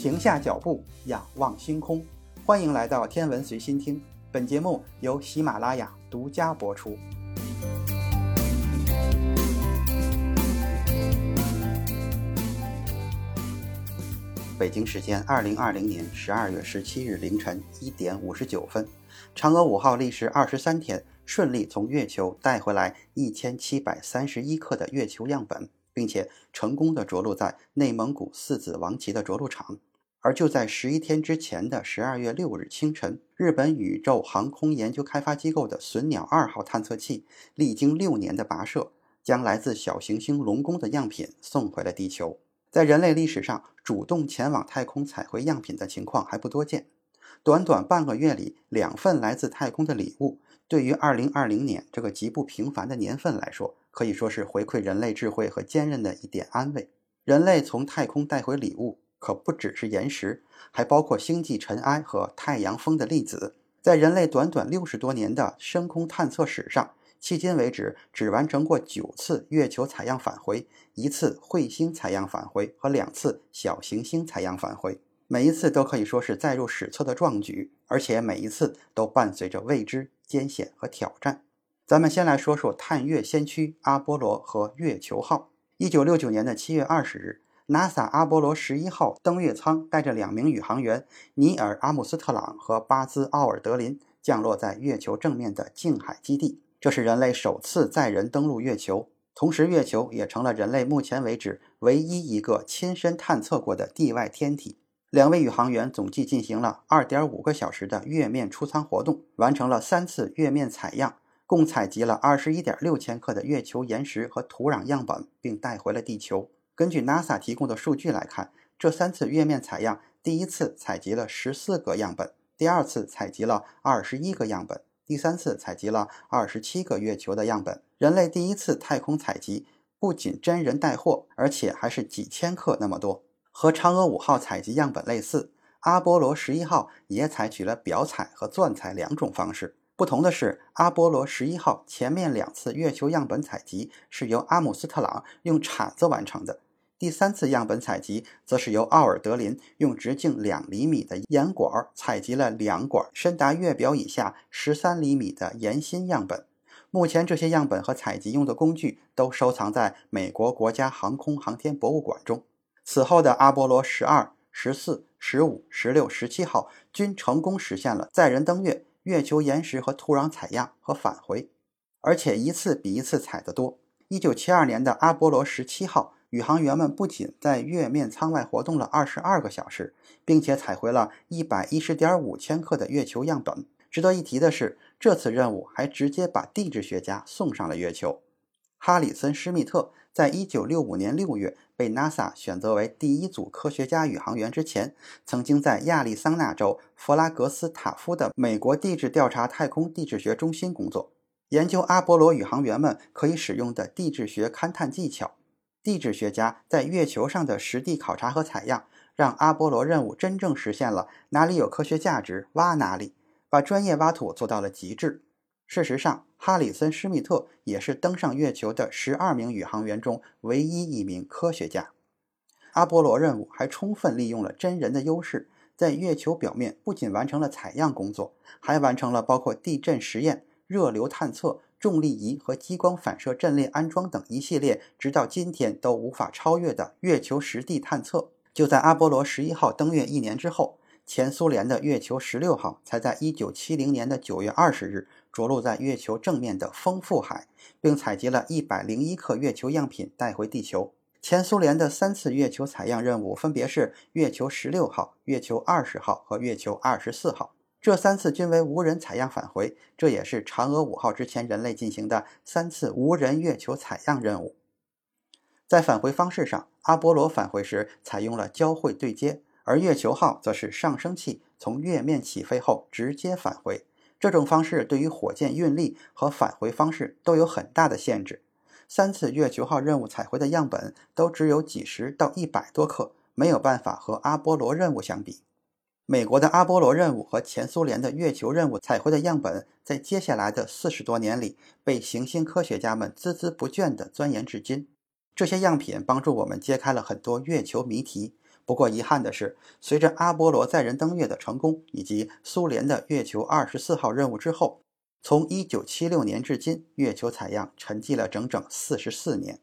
停下脚步，仰望星空。欢迎来到天文随心听，本节目由喜马拉雅独家播出。北京时间二零二零年十二月十七日凌晨一点五十九分，嫦娥五号历时二十三天，顺利从月球带回来一千七百三十一克的月球样本，并且成功的着陆在内蒙古四子王旗的着陆场。而就在十一天之前的十二月六日清晨，日本宇宙航空研究开发机构的隼鸟二号探测器历经六年的跋涉，将来自小行星龙宫的样品送回了地球。在人类历史上，主动前往太空采回样品的情况还不多见。短短半个月里，两份来自太空的礼物，对于2020年这个极不平凡的年份来说，可以说是回馈人类智慧和坚韧的一点安慰。人类从太空带回礼物，可不只是岩石，还包括星际尘埃和太阳风的粒子。在人类短短六十多年的深空探测史上，迄今为止，只完成过九次月球采样返回，一次彗星采样返回和两次小行星采样返回。每一次都可以说是载入史册的壮举，而且每一次都伴随着未知、艰险和挑战。咱们先来说说探月先驱阿波罗和月球号。一九六九年的七月二十日，NASA 阿波罗十一号登月舱带着两名宇航员尼尔·阿姆斯特朗和巴兹·奥尔德林降落在月球正面的近海基地。这是人类首次载人登陆月球，同时月球也成了人类目前为止唯一一个亲身探测过的地外天体。两位宇航员总计进行了二点五个小时的月面出舱活动，完成了三次月面采样，共采集了二十一点六千克的月球岩石和土壤样本，并带回了地球。根据 NASA 提供的数据来看，这三次月面采样，第一次采集了十四个样本，第二次采集了二十一个样本。第三次采集了二十七个月球的样本。人类第一次太空采集不仅真人带货，而且还是几千克那么多。和嫦娥五号采集样本类似，阿波罗十一号也采取了表采和钻采两种方式。不同的是，阿波罗十一号前面两次月球样本采集是由阿姆斯特朗用铲子完成的。第三次样本采集，则是由奥尔德林用直径两厘米的岩管采集了两管深达月表以下十三厘米的岩芯样本。目前，这些样本和采集用的工具都收藏在美国国家航空航天博物馆中。此后的阿波罗十二、十四、十五、十六、十七号均成功实现了载人登月、月球岩石和土壤采样和返回，而且一次比一次采得多。一九七二年的阿波罗十七号。宇航员们不仅在月面舱外活动了二十二个小时，并且采回了一百一十点五千克的月球样本。值得一提的是，这次任务还直接把地质学家送上了月球。哈里森·施密特在一九六五年六月被 NASA 选择为第一组科学家宇航员之前，曾经在亚利桑那州弗拉格斯塔夫的美国地质调查太空地质学中心工作，研究阿波罗宇航员们可以使用的地质学勘探技巧。地质学家在月球上的实地考察和采样，让阿波罗任务真正实现了哪里有科学价值挖哪里，把专业挖土做到了极致。事实上，哈里森·施密特也是登上月球的十二名宇航员中唯一一名科学家。阿波罗任务还充分利用了真人的优势，在月球表面不仅完成了采样工作，还完成了包括地震实验、热流探测。重力仪和激光反射阵列安装等一系列，直到今天都无法超越的月球实地探测。就在阿波罗十一号登月一年之后，前苏联的月球十六号才在一九七零年的九月二十日着陆在月球正面的丰富海，并采集了一百零一克月球样品带回地球。前苏联的三次月球采样任务分别是月球十六号、月球二十号和月球二十四号。这三次均为无人采样返回，这也是嫦娥五号之前人类进行的三次无人月球采样任务。在返回方式上，阿波罗返回时采用了交会对接，而月球号则是上升器从月面起飞后直接返回。这种方式对于火箭运力和返回方式都有很大的限制。三次月球号任务采回的样本都只有几十到一百多克，没有办法和阿波罗任务相比。美国的阿波罗任务和前苏联的月球任务采回的样本，在接下来的四十多年里，被行星科学家们孜孜不倦地钻研至今。这些样品帮助我们揭开了很多月球谜题，不过遗憾的是，随着阿波罗载人登月的成功以及苏联的月球二十四号任务之后，从一九七六年至今，月球采样沉寂了整整四十四年。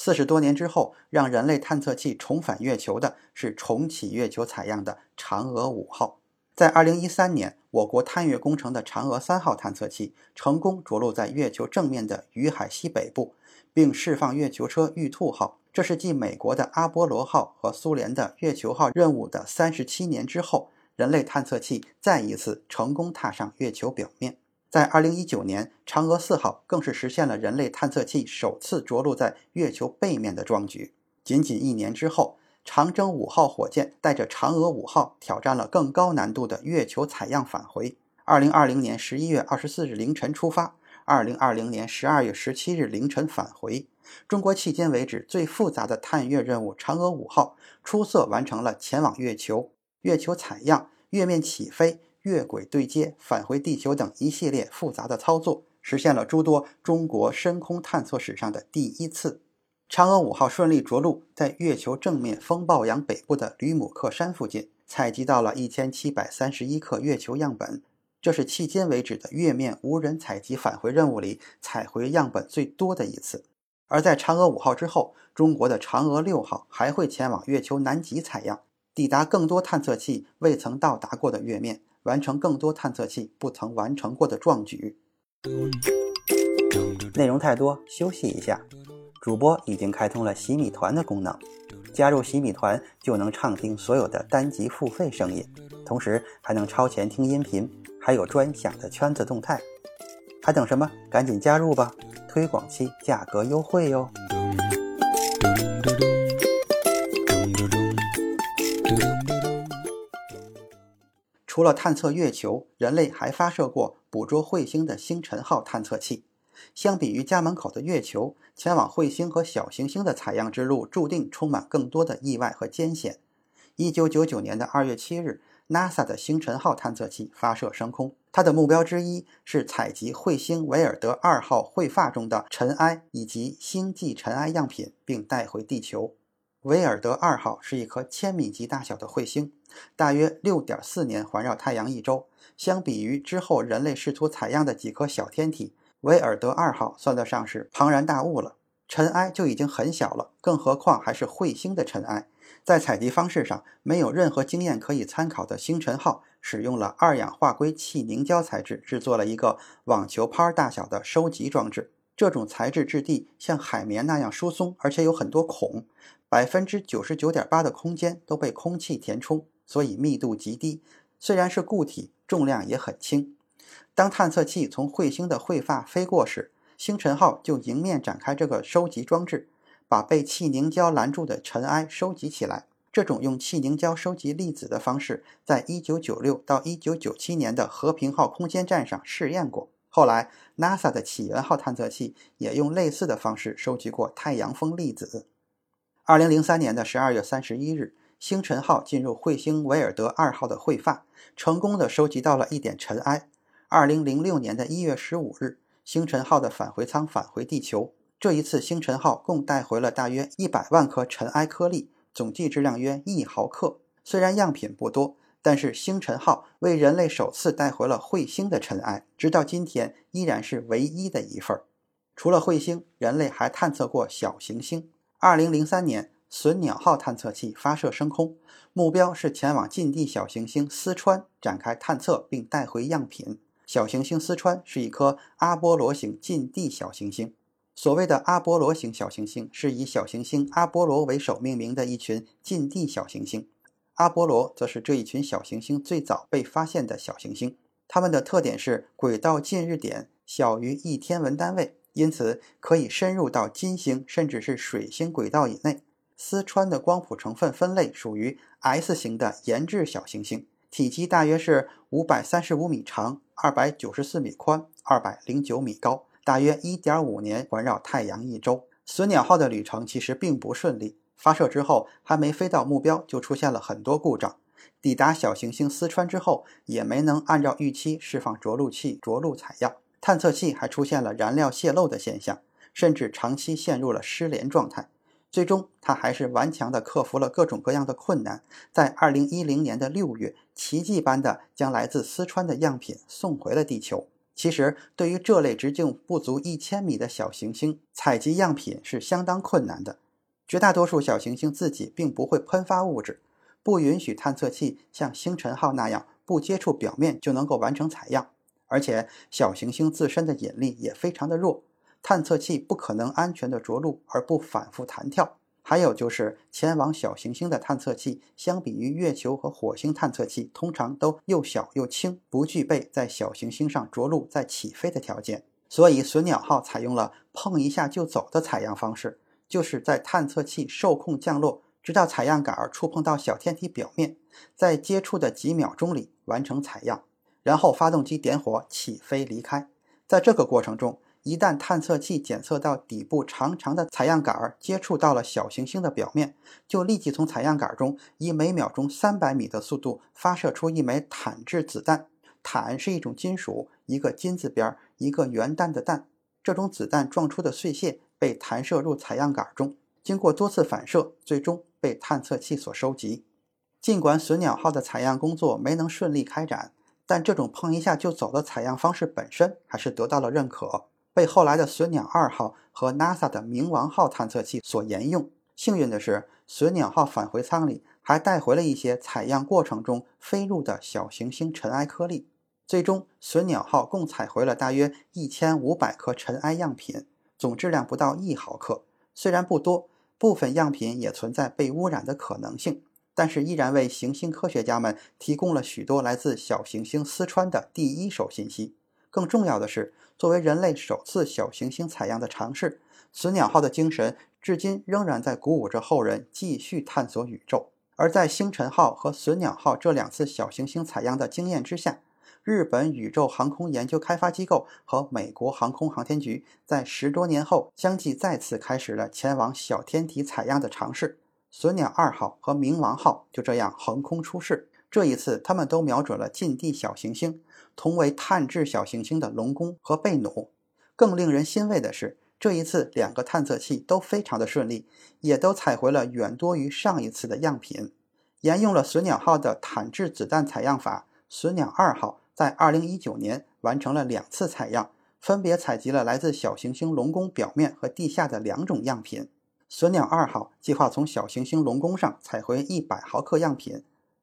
四十多年之后，让人类探测器重返月球的是重启月球采样的嫦娥五号。在二零一三年，我国探月工程的嫦娥三号探测器成功着陆在月球正面的雨海西北部，并释放月球车玉兔号。这是继美国的阿波罗号和苏联的月球号任务的三十七年之后，人类探测器再一次成功踏上月球表面。在二零一九年，嫦娥四号更是实现了人类探测器首次着陆在月球背面的壮举。仅仅一年之后，长征五号火箭带着嫦娥五号挑战了更高难度的月球采样返回。二零二零年十一月二十四日凌晨出发，二零二零年十二月十七日凌晨返回。中国迄今为止最复杂的探月任务“嫦娥五号”出色完成了前往月球、月球采样、月面起飞、月轨对接、返回地球等一系列复杂的操作，实现了诸多中国深空探测史上的第一次。嫦娥五号顺利着陆，在月球正面风暴洋北部的吕姆克山附近，采集到了一千七百三十一克月球样本，这是迄今为止的月面无人采集返回任务里采回样本最多的一次。而在嫦娥五号之后，中国的嫦娥六号还会前往月球南极采样，抵达更多探测器未曾到达过的月面，完成更多探测器不曾完成过的壮举。内容太多，休息一下。主播已经开通了洗米团的功能，加入洗米团就能畅听所有的单集付费声音，同时还能超前听音频，还有专享的圈子动态。还等什么？赶紧加入吧！推广期价格优惠哟。除了探测月球，人类还发射过捕捉彗星的星辰号探测器。相比于家门口的月球，前往彗星和小行星的采样之路注定充满更多的意外和艰险。一九九九年的二月七日。NASA 的星辰号探测器发射升空，它的目标之一是采集彗星韦尔德二号彗发中的尘埃以及星际尘埃样品，并带回地球。韦尔德二号是一颗千米级大小的彗星，大约六点四年环绕太阳一周。相比于之后人类试图采样的几颗小天体，韦尔德二号算得上是庞然大物了。尘埃就已经很小了，更何况还是彗星的尘埃。在采集方式上没有任何经验可以参考的星辰号，使用了二氧化硅气凝胶材质制作了一个网球拍大小的收集装置。这种材质质地像海绵那样疏松，而且有很多孔，百分之九十九点八的空间都被空气填充，所以密度极低。虽然是固体，重量也很轻。当探测器从彗星的彗发飞过时，星辰号就迎面展开这个收集装置。把被气凝胶拦住的尘埃收集起来。这种用气凝胶收集粒子的方式，在1996到1997年的和平号空间站上试验过。后来，NASA 的起源号探测器也用类似的方式收集过太阳风粒子。2003年的12月31日，星辰号进入彗星韦尔德二号的彗发，成功的收集到了一点尘埃。2006年的1月15日，星辰号的返回舱返回地球。这一次，星辰号共带回了大约一百万颗尘埃颗粒，总计质量约一毫克。虽然样品不多，但是星辰号为人类首次带回了彗星的尘埃，直到今天依然是唯一的一份。除了彗星，人类还探测过小行星。二零零三年，隼鸟号探测器发射升空，目标是前往近地小行星思川展开探测，并带回样品。小行星思川是一颗阿波罗型近地小行星。所谓的阿波罗型小行星是以小行星阿波罗为首命名的一群近地小行星，阿波罗则是这一群小行星最早被发现的小行星。它们的特点是轨道近日点小于一天文单位，因此可以深入到金星甚至是水星轨道以内。四川的光谱成分分类属于 S 型的研制小行星，体积大约是五百三十五米长，二百九十四米宽，二百零九米高。大约一点五年环绕太阳一周，隼鸟号的旅程其实并不顺利。发射之后还没飞到目标，就出现了很多故障。抵达小行星思川之后，也没能按照预期释放着陆器着陆采样。探测器还出现了燃料泄漏的现象，甚至长期陷入了失联状态。最终，他还是顽强地克服了各种各样的困难，在2010年的六月，奇迹般地将来自四川的样品送回了地球。其实，对于这类直径不足一千米的小行星，采集样品是相当困难的。绝大多数小行星自己并不会喷发物质，不允许探测器像星辰号那样不接触表面就能够完成采样。而且，小行星自身的引力也非常的弱，探测器不可能安全的着陆而不反复弹跳。还有就是前往小行星的探测器，相比于月球和火星探测器，通常都又小又轻，不具备在小行星上着陆再起飞的条件。所以，隼鸟号采用了碰一下就走的采样方式，就是在探测器受控降落，直到采样杆触碰到小天体表面，在接触的几秒钟里完成采样，然后发动机点火起飞离开。在这个过程中，一旦探测器检测到底部长长的采样杆儿接触到了小行星的表面，就立即从采样杆中以每秒钟三百米的速度发射出一枚坦质子弹。坦是一种金属，一个金字边，一个圆弹的弹。这种子弹撞出的碎屑被弹射入采样杆中，经过多次反射，最终被探测器所收集。尽管隼鸟号的采样工作没能顺利开展，但这种碰一下就走的采样方式本身还是得到了认可。被后来的隼鸟二号和 NASA 的冥王号探测器所沿用。幸运的是，隼鸟号返回舱里还带回了一些采样过程中飞入的小行星尘埃颗粒。最终，隼鸟号共采回了大约一千五百颗尘埃样品，总质量不到一毫克。虽然不多，部分样品也存在被污染的可能性，但是依然为行星科学家们提供了许多来自小行星四川的第一手信息。更重要的是，作为人类首次小行星采样的尝试，隼鸟号的精神至今仍然在鼓舞着后人继续探索宇宙。而在星辰号和隼鸟号这两次小行星采样的经验之下，日本宇宙航空研究开发机构和美国航空航天局在十多年后相继再次开始了前往小天体采样的尝试。隼鸟二号和冥王号就这样横空出世。这一次，他们都瞄准了近地小行星，同为碳质小行星的龙宫和贝努。更令人欣慰的是，这一次两个探测器都非常的顺利，也都采回了远多于上一次的样品。沿用了隼鸟号的坦质子弹采样法，隼鸟二号在2019年完成了两次采样，分别采集了来自小行星龙宫表面和地下的两种样品。隼鸟二号计划从小行星龙宫上采回100毫克样品。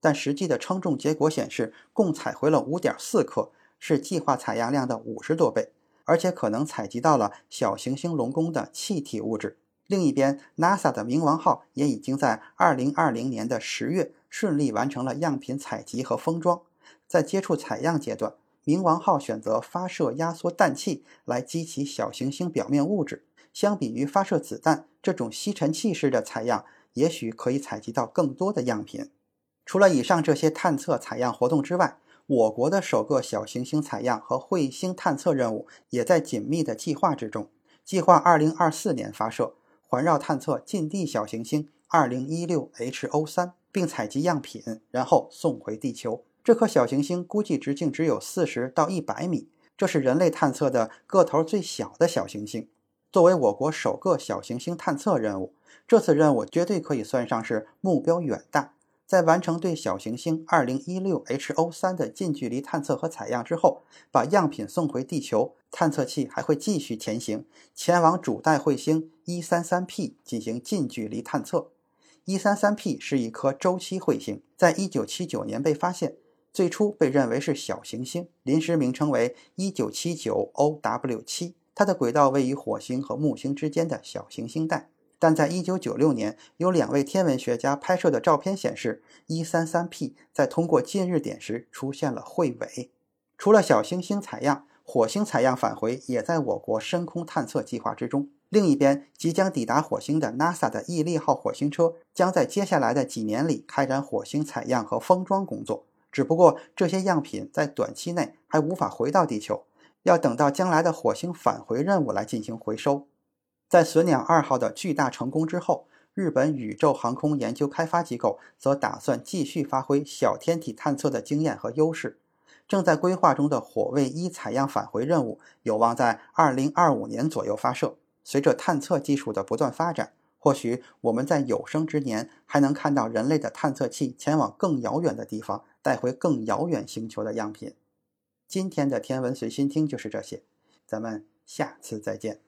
但实际的称重结果显示，共采回了五点四克，是计划采样量的五十多倍，而且可能采集到了小行星龙宫的气体物质。另一边，NASA 的冥王号也已经在二零二零年的十月顺利完成了样品采集和封装。在接触采样阶段，冥王号选择发射压缩氮气来激起小行星表面物质，相比于发射子弹这种吸尘器式的采样，也许可以采集到更多的样品。除了以上这些探测采样活动之外，我国的首个小行星采样和彗星探测任务也在紧密的计划之中。计划2024年发射，环绕探测近地小行星 2016HO3，并采集样品，然后送回地球。这颗小行星估计直径只有40到100米，这是人类探测的个头最小的小行星。作为我国首个小行星探测任务，这次任务绝对可以算上是目标远大。在完成对小行星 2016HO3 的近距离探测和采样之后，把样品送回地球，探测器还会继续前行，前往主带彗星 133P 进行近距离探测。133P 是一颗周期彗星，在1979年被发现，最初被认为是小行星，临时名称为 1979OW7，它的轨道位于火星和木星之间的小行星带。但在1996年，有两位天文学家拍摄的照片显示，133P 在通过近日点时出现了彗尾。除了小行星采样，火星采样返回也在我国深空探测计划之中。另一边，即将抵达火星的 NASA 的毅力号火星车将在接下来的几年里开展火星采样和封装工作。只不过，这些样品在短期内还无法回到地球，要等到将来的火星返回任务来进行回收。在隼鸟二号的巨大成功之后，日本宇宙航空研究开发机构则打算继续发挥小天体探测的经验和优势。正在规划中的火卫一采样返回任务有望在2025年左右发射。随着探测技术的不断发展，或许我们在有生之年还能看到人类的探测器前往更遥远的地方，带回更遥远星球的样品。今天的天文随心听就是这些，咱们下次再见。